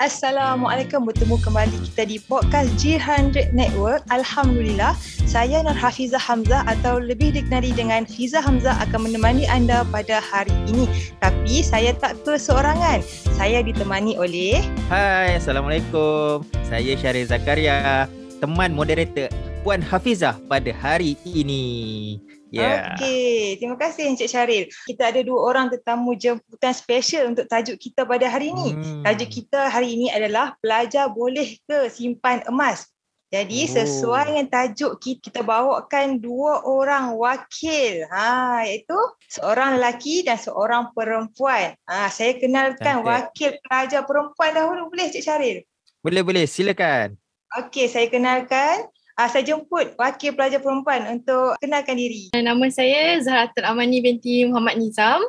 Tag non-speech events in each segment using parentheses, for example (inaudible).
Assalamualaikum bertemu kembali kita di podcast G100 Network. Alhamdulillah, saya Nur Hafizah Hamzah atau lebih dikenali dengan Fiza Hamzah akan menemani anda pada hari ini. Tapi saya tak keseorangan. Saya ditemani oleh Hai, Assalamualaikum. Saya Syaril Zakaria, teman moderator Puan Hafizah pada hari ini. Yeah. Okey, terima kasih Encik Syaril. Kita ada dua orang tetamu jemputan special untuk tajuk kita pada hari ini. Hmm. Tajuk kita hari ini adalah pelajar boleh ke simpan emas? Jadi oh. sesuai dengan tajuk kita, kita bawakan dua orang wakil. Ha iaitu seorang lelaki dan seorang perempuan. Ha saya kenalkan Cantik. wakil pelajar perempuan dahulu boleh Encik Syaril? Boleh boleh silakan. Okey, saya kenalkan Uh, saya jemput wakil pelajar perempuan untuk kenalkan diri. Nama saya Zahratul Amani binti Muhammad Nizam.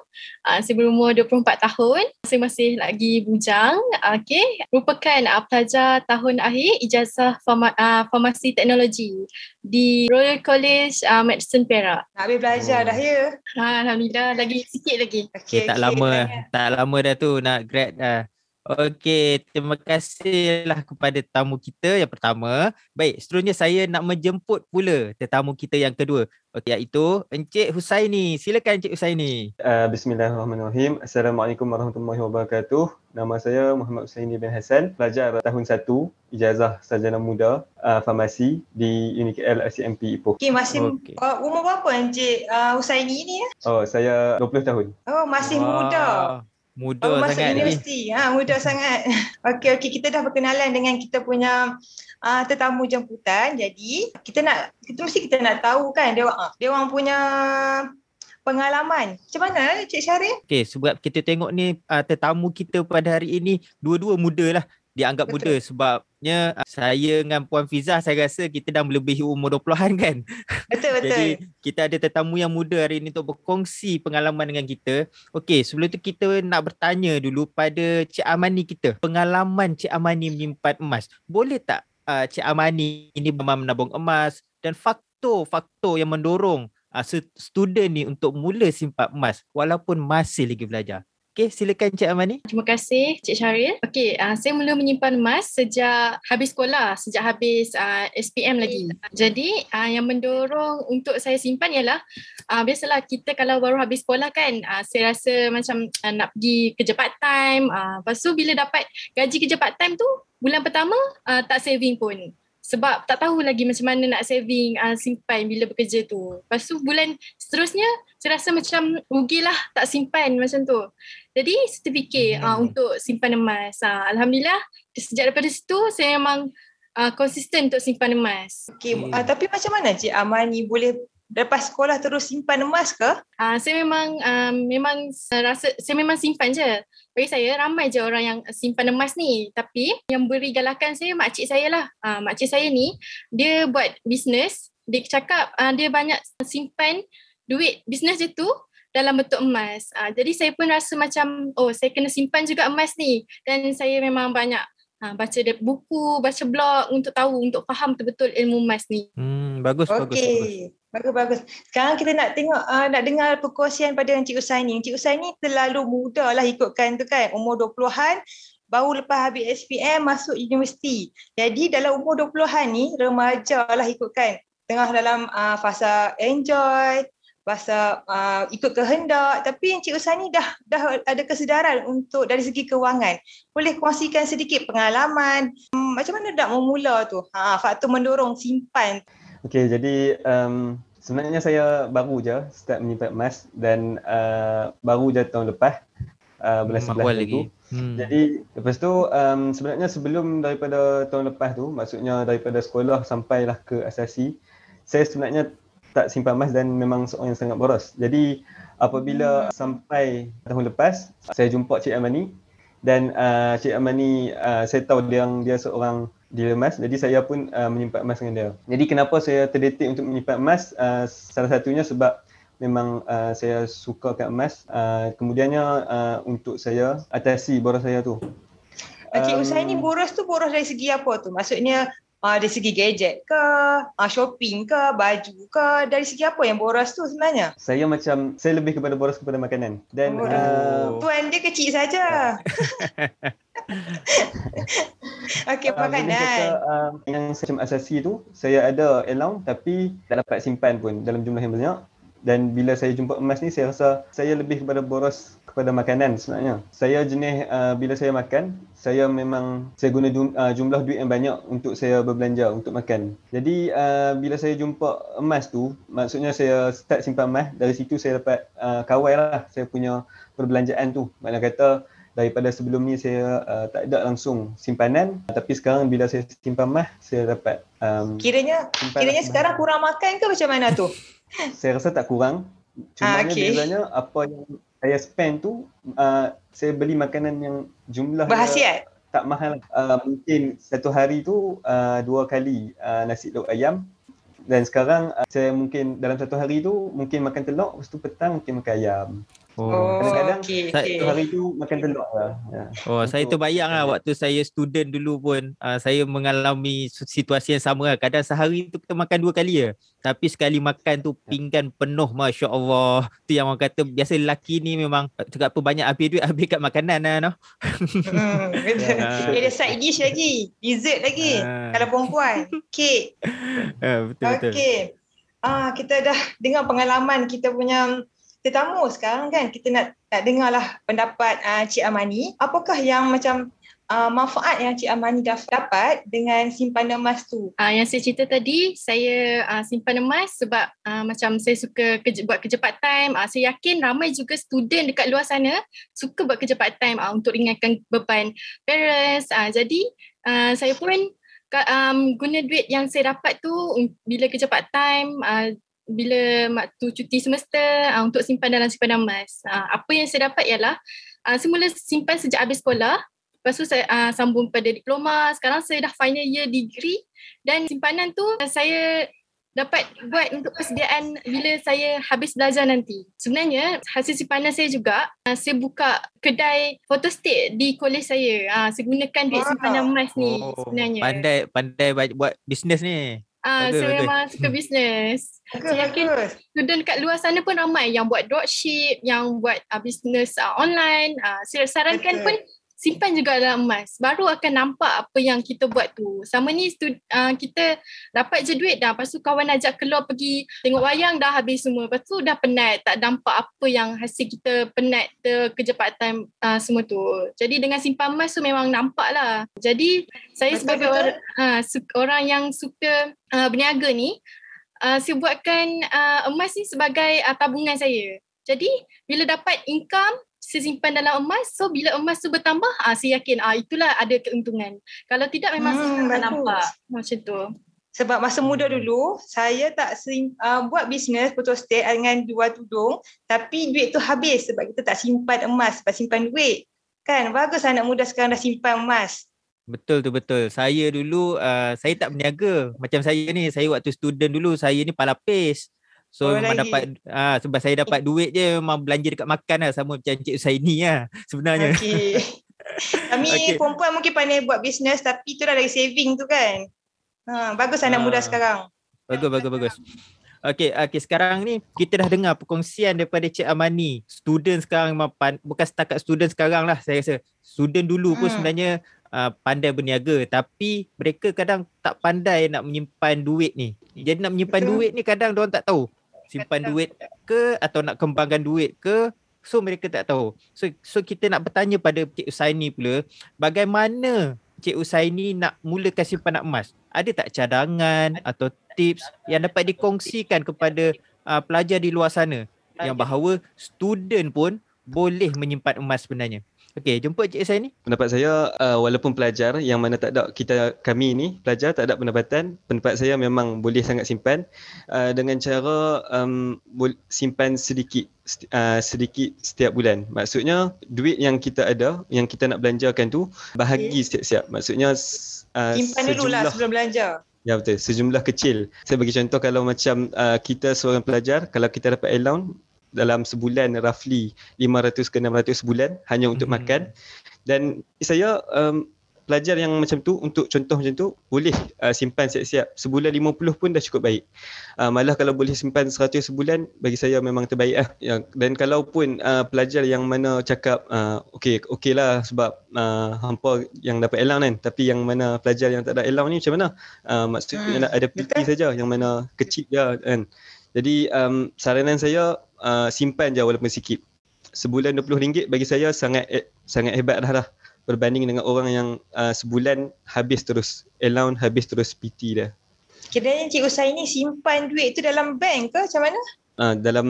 Uh, saya berumur 24 tahun. Saya masih lagi bujang. Okay. Merupakan uh, pelajar tahun akhir ijazah farma, uh, farmasi teknologi di Royal College uh, Medicine Perak. Nak habis belajar oh. dah ya? Alhamdulillah. Lagi sikit lagi. Okay, okay, tak okay, lama. Tak lama dah tu nak grad dah. Okey, terima kasihlah kepada tamu kita yang pertama. Baik, seterusnya saya nak menjemput pula tetamu kita yang kedua. Okey, iaitu Encik Husaini. Silakan Encik Husaini. Uh, Bismillahirrahmanirrahim. Assalamualaikum warahmatullahi wabarakatuh. Nama saya Muhammad Husaini bin Hassan, pelajar tahun 1 ijazah sarjana muda uh, farmasi di UniKL RCMP Ipoh. Okey, masih okay. Uh, umur berapa Encik uh, Husaini ni? Oh, saya 20 tahun. Oh, masih wow. muda. Muda oh, sangat masuk universiti. Ha, muda sangat. (laughs) Okey, okey. Kita dah berkenalan dengan kita punya uh, tetamu jemputan. Jadi, kita nak, kita mesti kita nak tahu kan dia, uh, dia orang punya pengalaman. Macam mana Cik Syarif? Okey, sebab kita tengok ni uh, tetamu kita pada hari ini dua-dua muda lah dianggap betul. muda sebabnya uh, saya dengan Puan Fiza saya rasa kita dah melebihi umur 20-an kan. Betul (laughs) betul. Jadi kita ada tetamu yang muda hari ini untuk berkongsi pengalaman dengan kita. Okey, sebelum tu kita nak bertanya dulu pada Cik Amani kita. Pengalaman Cik Amani menyimpan emas. Boleh tak uh, Cik Amani ini memang menabung emas dan faktor-faktor yang mendorong uh, student ni untuk mula simpan emas walaupun masih lagi belajar? Okey, silakan Cik Amani. Terima kasih Cik Syaril. Okey, uh, saya mula menyimpan emas sejak habis sekolah, sejak habis uh, SPM lagi. Jadi, uh, yang mendorong untuk saya simpan ialah uh, biasalah kita kalau baru habis sekolah kan, uh, saya rasa macam uh, nak pergi kerja part time. Uh, lepas tu bila dapat gaji kerja part time tu, bulan pertama uh, tak saving pun sebab tak tahu lagi macam mana nak saving uh, simpan bila bekerja tu. Lepas tu bulan seterusnya saya rasa macam rugilah tak simpan macam tu. Jadi saya terfikir hmm. uh, untuk simpan emas. Uh, Alhamdulillah sejak daripada situ saya memang uh, konsisten untuk simpan emas. Okay, hmm. uh, tapi macam mana Cik Amani boleh lepas sekolah terus simpan emas ke? Uh, saya memang uh, memang rasa saya memang simpan je. Bagi saya ramai je orang yang simpan emas ni. Tapi yang beri galakan saya makcik saya lah. Uh, makcik saya ni dia buat bisnes. Dia cakap uh, dia banyak simpan duit bisnes dia tu dalam bentuk emas. Uh, jadi saya pun rasa macam oh saya kena simpan juga emas ni. Dan saya memang banyak Ha, baca buku, baca blog untuk tahu, untuk faham betul-betul ilmu emas ni. Hmm, bagus, okay. bagus, bagus. Bagus bagus. Sekarang kita nak tengok uh, nak dengar perkongsian pada Encik Usaini. Encik Usaini terlalu muda lah ikutkan tu kan. Umur 20-an baru lepas habis SPM masuk universiti. Jadi dalam umur 20-an ni remaja lah ikutkan. Tengah dalam uh, fasa enjoy, fasa uh, ikut kehendak. Tapi Encik Usaini dah dah ada kesedaran untuk dari segi kewangan. Boleh kongsikan sedikit pengalaman. Hmm, macam mana nak memula tu? Ha, faktor mendorong simpan. Okay, jadi um, sebenarnya saya baru je start menyimpan emas dan uh, baru je tahun lepas uh, bulan hmm, 11 lagi. Hmm. Jadi lepas tu um, sebenarnya sebelum daripada tahun lepas tu maksudnya daripada sekolah sampailah ke asasi saya sebenarnya tak simpan emas dan memang seorang yang sangat boros. Jadi apabila hmm. sampai tahun lepas saya jumpa Cik Amani dan uh, Cik Amani uh, saya tahu dia dia seorang dealer emas jadi saya pun uh, menyimpan emas dengan dia. Jadi kenapa saya terdetik untuk menyimpan emas? Uh, salah satunya sebab memang uh, saya suka kat emas. Uh, kemudiannya uh, untuk saya atasi boros saya tu. Encik um, Usain ni boros tu boros dari segi apa tu? Maksudnya uh, dari segi gadget ke, uh, shopping ke, baju ke, dari segi apa yang boros tu sebenarnya? Saya macam, saya lebih kepada boros kepada makanan. Dan Oh, uh, Tuan dia kecil saja. (laughs) Okey, uh, boleh makanan. kata, uh, yang macam asasi tu, saya ada allowance tapi tak dapat simpan pun dalam jumlah yang banyak. Dan bila saya jumpa emas ni, saya rasa saya lebih kepada boros kepada makanan sebenarnya. Saya jenis uh, bila saya makan, saya memang saya guna jum, uh, jumlah duit yang banyak untuk saya berbelanja untuk makan. Jadi uh, bila saya jumpa emas tu, maksudnya saya start simpan emas, dari situ saya dapat uh, kawal lah saya punya perbelanjaan tu. Maknanya kata daripada sebelum ni saya uh, tak ada langsung simpanan tapi sekarang bila saya simpan emas saya dapat um, Kiranya kiranya sekarang kurang makan ke macam mana tu? (laughs) saya rasa tak kurang Ah, cuma okey. bezanya apa yang saya spend tu uh, saya beli makanan yang jumlah Berhasiat. tak mahal. Uh, mungkin satu hari tu uh, dua kali uh, nasi lauk ayam. Dan sekarang uh, saya mungkin dalam satu hari tu mungkin makan telur lepas tu petang mungkin makan ayam Oh, Kadang-kadang. Sa- okey. satu hari tu makan telur lah ya. Oh, saya terbayang lah waktu saya student dulu pun uh, saya mengalami situasi yang sama lah. Kadang sehari tu kita makan dua kali ya. Tapi sekali makan tu pinggan penuh Masya Allah. Tu yang orang kata biasa lelaki ni memang cakap apa banyak habis duit habis kat makanan lah. No? Hmm, betul. Ah. (laughs) Dia ada side dish lagi, dessert lagi. Ah. Kalau perempuan, kek. Uh, (laughs) betul-betul. Okey. Ah kita dah dengar pengalaman kita punya tetamu sekarang kan kita nak nak dengarlah pendapat uh, Cik Amani. Apakah yang macam uh, manfaat yang Cik Amani dapat dengan simpanan emas tu? Uh, yang saya cerita tadi, saya uh, simpan emas sebab uh, macam saya suka kerja, buat kerja part time. Uh, saya yakin ramai juga student dekat luar sana suka buat kerja part time uh, untuk ringankan beban parents. Uh, jadi uh, saya pun um, guna duit yang saya dapat tu bila kerja part time, uh, bila waktu cuti semester uh, untuk simpan dalam simpanan emas. Uh, apa yang saya dapat ialah uh, semula simpan sejak habis sekolah. Lepas tu saya uh, sambung pada diploma. Sekarang saya dah final year degree dan simpanan tu uh, saya dapat buat untuk persediaan bila saya habis belajar nanti. Sebenarnya hasil simpanan saya juga uh, saya buka kedai photostat di kolej saya. Uh, saya gunakan duit simpanan emas ni Oh, sebenarnya. pandai pandai buat bisnes ni. Ah, bagus, saya bagus. memang suka bisnes. Bagus, Saya yakin student kat luar sana pun ramai yang buat dropship, yang buat uh, bisnes uh, online. Uh, saya sarankan Betul. pun simpan juga dalam emas. Baru akan nampak apa yang kita buat tu. Sama ni stud, uh, kita dapat je duit dah. Lepas tu kawan ajak keluar pergi tengok wayang dah habis semua. Lepas tu dah penat. Tak nampak apa yang hasil kita penat ter, kerja part time uh, semua tu. Jadi dengan simpan emas tu memang nampak lah. Jadi saya Betul, sebagai betul. orang, uh, su- orang yang suka uh, berniaga ni, uh, saya buatkan uh, emas ni sebagai uh, tabungan saya. Jadi bila dapat income, saya simpan dalam emas. So bila emas tu bertambah, uh, saya yakin uh, itulah ada keuntungan. Kalau tidak memang Hmm, saya tak bagus. nampak macam tu. Sebab masa muda dulu, saya tak sim, uh, buat bisnes photostat dengan jual tudung, tapi duit tu habis sebab kita tak simpan emas, sebab simpan duit. Kan, bagus anak muda sekarang dah simpan emas. Betul tu betul. Saya dulu uh, saya tak berniaga. Macam saya ni, saya waktu student dulu saya ni palapis. So Oh, memang lagi. dapat ah sebab saya dapat duit je memang belanja dekat makan lah sama macam Cik Usaini lah (laughs) sebenarnya. Okey. (laughs) Kami Okey. perempuan mungkin pandai buat bisnes tapi tu dah dari saving tu kan. Ha, bagus anak Ah. muda sekarang. Bagus bagus bagus. Okey, okey sekarang ni kita dah dengar perkongsian daripada Cik Amani. Student sekarang memang pan, bukan setakat student sekarang lah saya rasa. Student dulu pun Hmm. sebenarnya uh, pandai berniaga tapi mereka kadang tak pandai nak menyimpan duit ni. Jadi nak menyimpan Betul. duit ni kadang dia tak tahu. Simpan duit ke atau nak kembangkan duit ke So mereka tak tahu. So so kita nak bertanya pada Cik Usaini pula, bagaimana Cik Usaini nak mulakan simpanan emas? Ada tak cadangan atau tips yang dapat dikongsikan kepada uh, pelajar di luar sana yang bahawa student pun boleh menyimpan emas sebenarnya? Okey, jumpa Cik Usaini. Pendapat saya uh, walaupun pelajar yang mana tak ada kita kami ni pelajar tak ada pendapatan, pendapat saya memang boleh sangat simpan uh, dengan cara um, bol- simpan sedikit uh, sedikit setiap bulan. Maksudnya duit yang kita ada, yang kita nak belanjakan tu bahagi siap-siap. Maksudnya s- uh, Simpan dulu lah sebelum belanja. Ya betul, sejumlah kecil. Saya bagi contoh kalau macam uh, kita seorang pelajar, kalau kita dapat allowance dalam sebulan roughly 500 ke 600 sebulan hanya untuk Mhm. makan dan saya um, pelajar yang macam tu untuk contoh macam tu boleh uh, simpan siap-siap sebulan 50 pun dah cukup baik. Uh, malah kalau boleh simpan 100 sebulan bagi saya memang terbaik lah. Ya, dan kalau pun uh, pelajar yang mana cakap uh, okey okey lah sebab uh, hampa yang dapat elang kan tapi yang mana pelajar yang tak ada elang ni macam mana? Uh, maksudnya hmm. ada PT saja yang mana kecil je kan. Jadi um, saranan saya uh, simpan je walaupun sikit. Sebulan RM20 bagi saya sangat eh, sangat hebat dah lah berbanding dengan orang yang uh, sebulan habis terus allowance habis terus PT dia. Kiranya Cik Usai ni simpan duit tu dalam bank ke macam mana? Uh, dalam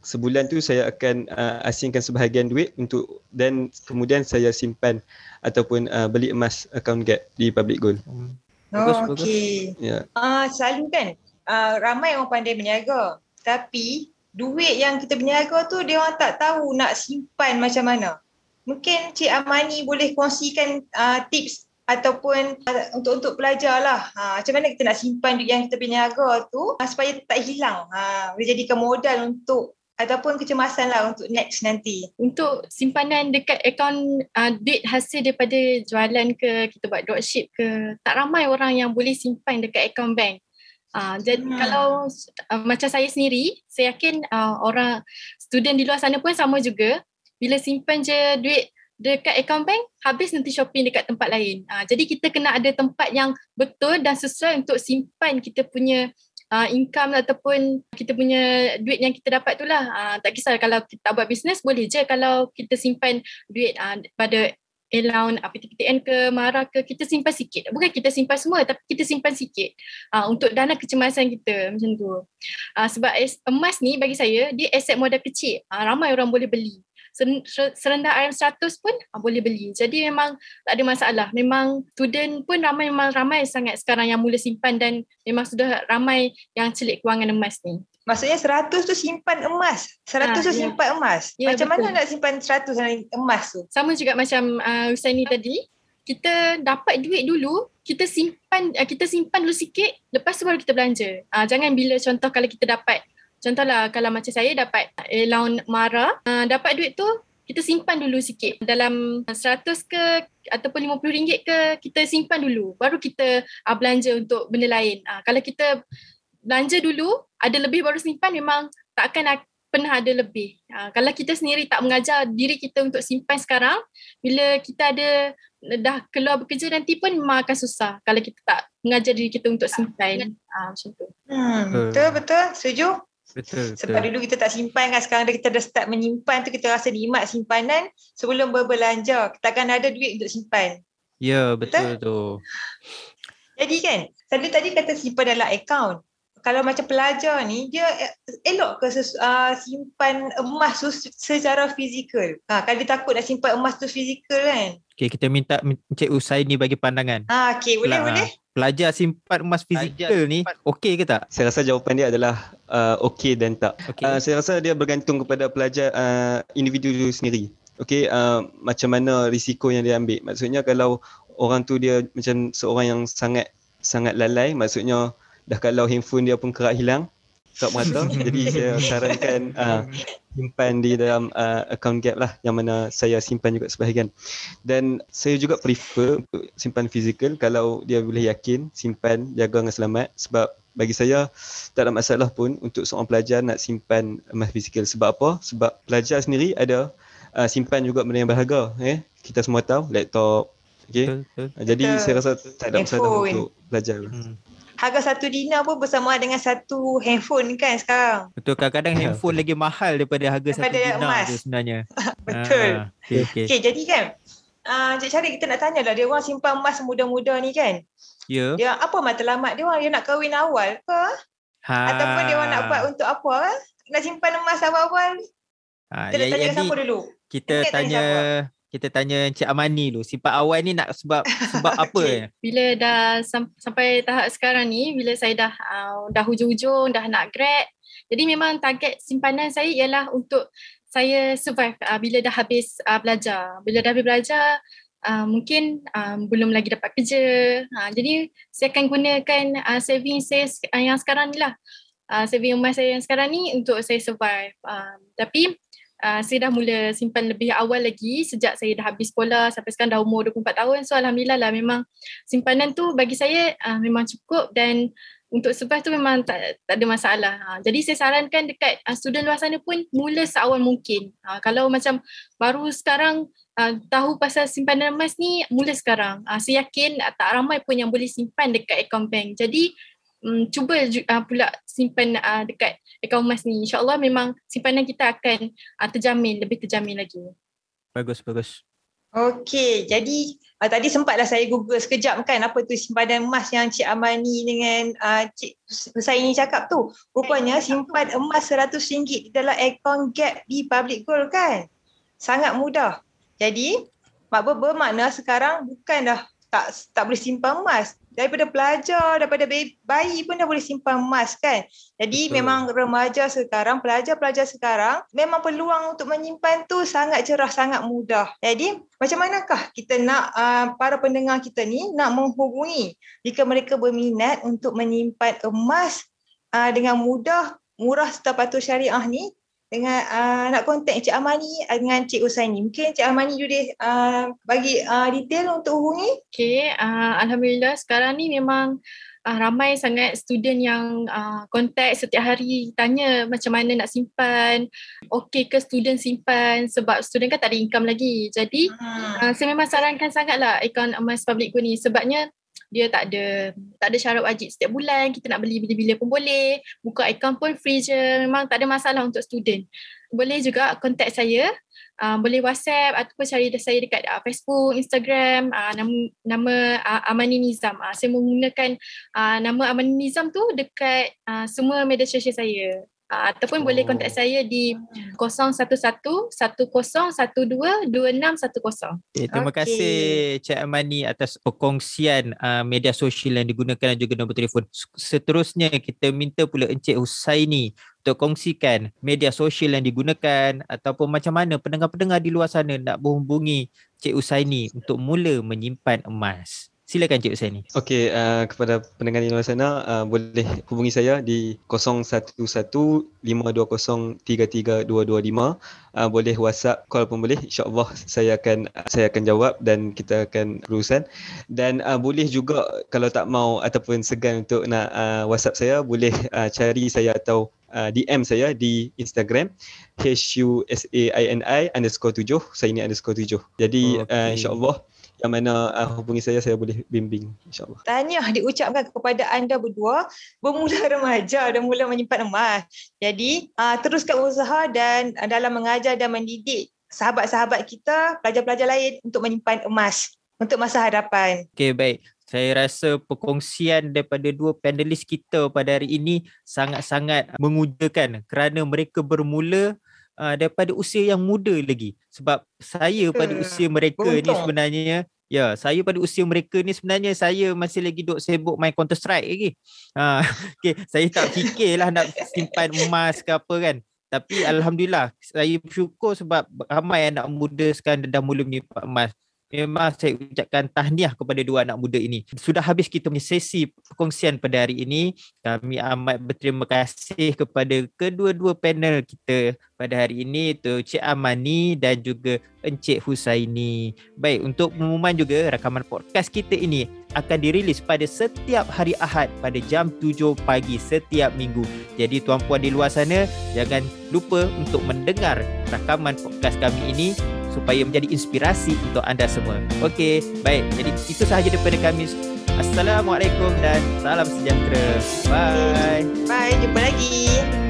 sebulan tu saya akan uh, asingkan sebahagian duit untuk dan kemudian saya simpan ataupun uh, beli emas account gap di public gold. Hmm. Oh, okey. Ya. Yeah. Uh, selalu kan uh, ramai orang pandai berniaga tapi duit yang kita berniaga tu dia orang tak tahu nak simpan macam mana. Mungkin Cik Amani boleh kongsikan uh, tips ataupun uh, untuk untuk pelajar lah. Ha, macam mana kita nak simpan duit yang kita berniaga tu uh, supaya tak hilang. Ha, boleh jadikan modal untuk ataupun kecemasan lah untuk next nanti. Untuk simpanan dekat akaun uh, duit hasil daripada jualan ke, kita buat dropship ke, tak ramai orang yang boleh simpan dekat akaun bank. Uh, jadi hmm. kalau uh, macam saya sendiri, saya yakin uh, orang student di luar sana pun sama juga. Bila simpan je duit dekat account bank, habis nanti shopping dekat tempat lain. Uh, jadi kita kena ada tempat yang betul dan sesuai untuk simpan kita punya uh, income ataupun kita punya duit yang kita dapat tu lah. Uh, tak kisah kalau kita buat bisnes, boleh je kalau kita simpan duit uh, pada allowance apa PTPTN ke marah ke kita simpan sikit. Bukan kita simpan semua tapi kita simpan sikit. Uh, untuk dana kecemasan kita macam tu. Uh, sebab emas ni bagi saya dia aset modal kecil. Uh, ramai orang boleh beli serendah RM100 pun uh, boleh beli. Jadi memang tak ada masalah. Memang student pun ramai memang ramai sangat sekarang yang mula simpan dan memang sudah ramai yang celik kewangan emas ni. Maksudnya 100 tu simpan emas. 100 ha, tu ya. simpan emas. Ya, macam betul. mana nak simpan 100 emas tu? Sama juga macam uh, Husaini tadi. Kita dapat duit dulu, kita simpan uh, kita simpan dulu sikit, lepas tu baru kita belanja. Uh, jangan bila contoh kalau kita dapat Contohlah kalau macam saya dapat allowance mara, uh, dapat duit tu kita simpan dulu sikit. Dalam 100 ke ataupun RM50 ke kita simpan dulu. Baru kita uh, belanja untuk benda lain. Uh, kalau kita belanja dulu, ada lebih baru simpan memang tak akan pernah ada lebih. Uh, kalau kita sendiri tak mengajar diri kita untuk simpan sekarang, bila kita ada dah keluar bekerja nanti pun memang akan susah kalau kita tak mengajar diri kita untuk simpan. Uh, macam tu. Hmm, betul, betul. Setuju? Betul, Sebab dulu kita tak simpan kan sekarang kita dah start menyimpan tu kita rasa nikmat simpanan sebelum berbelanja kita akan ada duit untuk simpan. Ya betul, betul? tu. Jadi kan tadi tadi kata simpan dalam akaun. Kalau macam pelajar ni dia elok ke uh, simpan emas tu secara fizikal. Ha, kalau dia takut nak simpan emas tu fizikal kan. Okay, kita minta Encik Usai ni bagi pandangan. Ha, okay, boleh, Pela- boleh pelajar simpan emas fizikal ni okey ke tak? Saya rasa jawapan dia adalah uh, okey dan tak. Okay. Uh, saya rasa dia bergantung kepada pelajar uh, individu itu sendiri. Okey, uh, macam mana risiko yang dia ambil. Maksudnya kalau orang tu dia macam seorang yang sangat sangat lalai, maksudnya dah kalau handphone dia pun kerap hilang, kerap merata. (laughs) jadi saya sarankan uh, (laughs) simpan di dalam uh, account gap lah yang mana saya simpan juga sebahagian. Dan saya juga prefer untuk simpan fizikal. Kalau dia boleh yakin simpan jaga dengan selamat. Sebab bagi saya tak ada masalah pun untuk seorang pelajar nak simpan emas fizikal. Sebab apa? Sebab pelajar sendiri ada uh, simpan juga benda yang berharga eh? Kita semua tahu laptop okey? Jadi saya rasa tak ada masalah untuk pelajar hmm harga satu dinar pun bersama dengan satu handphone kan sekarang. Betul kadang-kadang handphone lagi mahal daripada harga daripada satu dinar emas. tu sebenarnya. (laughs) Betul. Ah, okay, okay. okay, jadi kan uh, Cik Syarif kita nak tanya lah dia orang simpan emas muda-muda ni kan. Ya. Yeah. Dia apa matlamat dia orang dia nak kahwin awal ke? Ha. Ataupun dia orang nak buat untuk apa? Nak simpan emas awal-awal? Ha, kita ya, tanya ya, siapa dulu? Kita tanya kita tanya Encik Amani dulu. Simpan awal ni nak sebab sebab (laughs) apa? okay. Bila dah sam- sampai tahap sekarang ni, bila saya dah uh, dah hujung-hujung, dah nak grad. Jadi memang target simpanan saya ialah untuk saya survive uh, bila dah habis uh, belajar. Bila dah habis belajar, uh, mungkin um, belum lagi dapat kerja. Uh, jadi saya akan gunakan uh, saving saya uh, yang sekarang ni lah. Uh, saving emas saya yang sekarang ni untuk saya survive. Uh, tapi uh, saya dah mula simpan lebih awal lagi sejak saya dah habis sekolah sampai sekarang dah umur 24 tahun. So alhamdulillah lah memang simpanan tu bagi saya uh, memang cukup dan untuk survive tu memang tak, tak ada masalah. Ha, jadi saya sarankan dekat uh, student luar sana pun mula seawal mungkin. Ha, kalau macam baru sekarang uh, tahu pasal simpanan emas ni mula sekarang. Uh, saya yakin uh, tak ramai pun yang boleh simpan dekat account bank. Jadi um, cuba uh, pula simpan uh, dekat account emas ni. InsyaAllah memang simpanan kita akan uh, terjamin, lebih terjamin lagi. Bagus, bagus. Okey, jadi uh, tadi sempatlah saya google sekejap kan apa tu simpanan emas yang Cik Amani dengan uh, Cik Husaini cakap tu. Rupanya simpan emas RM100 di dalam akaun Gap di Public Gold kan. Sangat mudah. Jadi, mak bermakna sekarang bukan dah tak tak boleh simpan emas daripada pelajar daripada bayi pun dah boleh simpan emas kan? Jadi Betul. memang remaja sekarang pelajar-pelajar sekarang memang peluang untuk menyimpan tu sangat cerah sangat mudah. Jadi macam manakah kita nak uh, para pendengar kita ni nak menghubungi jika mereka berminat untuk menyimpan emas uh, dengan mudah murah serta patuh syariah ni dengan uh, nak kontak Cik Amani dengan Cik Usaini. Mungkin Cik Amani juga uh, bagi uh, detail untuk hubungi. Okay, uh, Alhamdulillah sekarang ni memang uh, ramai sangat student yang uh, kontak setiap hari tanya macam mana nak simpan. Okay ke student simpan sebab student kan tak ada income lagi. Jadi hmm. uh, saya memang sarankan sangatlah akaun emas public ni sebabnya dia tak ada tak ada syarat wajib setiap bulan kita nak beli bila-bila pun boleh. Buka account pun free je memang tak ada masalah untuk student. Boleh juga contact saya uh, boleh whatsapp ataupun cari saya dekat uh, Facebook Instagram uh, nama nama uh, Amani Nizam. Uh, saya menggunakan uh, nama Amani Nizam tu dekat uh, semua media sosial saya Uh, ataupun oh. boleh kontak saya di 011-1012-2610. Okay, terima okay. kasih Cik Amani atas perkongsian uh, media sosial yang digunakan dan juga nombor telefon. Seterusnya kita minta pula Encik Husaini untuk kongsikan media sosial yang digunakan ataupun macam mana pendengar-pendengar di luar sana nak menghubungi Cik Husaini untuk mula menyimpan emas. Silakan Cik Usaini. Okey, uh, kepada pendengar di luar sana, uh, boleh hubungi saya di 011520332225. Uh, boleh WhatsApp, call pun boleh. InsyaAllah saya akan saya akan jawab dan kita akan berurusan. Dan uh, boleh juga kalau tak mau ataupun segan untuk nak uh, WhatsApp saya, boleh uh, cari saya atau uh, DM saya di Instagram H-U-S-A-I-N-I underscore tujuh. Saya ini underscore tujuh. Jadi okay. uh, insyaAllah yang mana uh, hubungi saya saya boleh bimbing insyaallah. Tanya diucapkan kepada anda berdua bermula (laughs) remaja dan mula menyimpan emas. Jadi uh, teruskan usaha dan uh, dalam mengajar dan mendidik sahabat-sahabat kita, pelajar-pelajar lain untuk menyimpan emas untuk masa hadapan. Okey baik. Saya rasa perkongsian daripada dua panelis kita pada hari ini sangat-sangat mengujakan kerana mereka bermula uh, daripada usia yang muda lagi sebab saya pada hmm. usia mereka Betul. ni sebenarnya ya saya pada usia mereka ni sebenarnya saya masih lagi duk sibuk main counter strike lagi (laughs) ha okey saya tak fikirlah nak simpan emas ke apa kan tapi alhamdulillah saya bersyukur sebab ramai anak muda sekarang dah mula menyimpan emas Memang saya ucapkan tahniah kepada dua anak muda ini. Sudah habis kita punya sesi perkongsian pada hari ini. Kami amat berterima kasih kepada kedua-dua panel kita pada hari ini itu Cik Amani dan juga Encik Husaini. Baik, untuk pengumuman juga rakaman podcast kita ini akan dirilis pada setiap hari Ahad pada jam 7 pagi setiap minggu. Jadi tuan-puan di luar sana jangan lupa untuk mendengar rakaman podcast kami ini supaya menjadi inspirasi untuk anda semua. Okey, baik. Jadi itu sahaja daripada kami. Assalamualaikum dan salam sejahtera. Bye. Bye, jumpa lagi.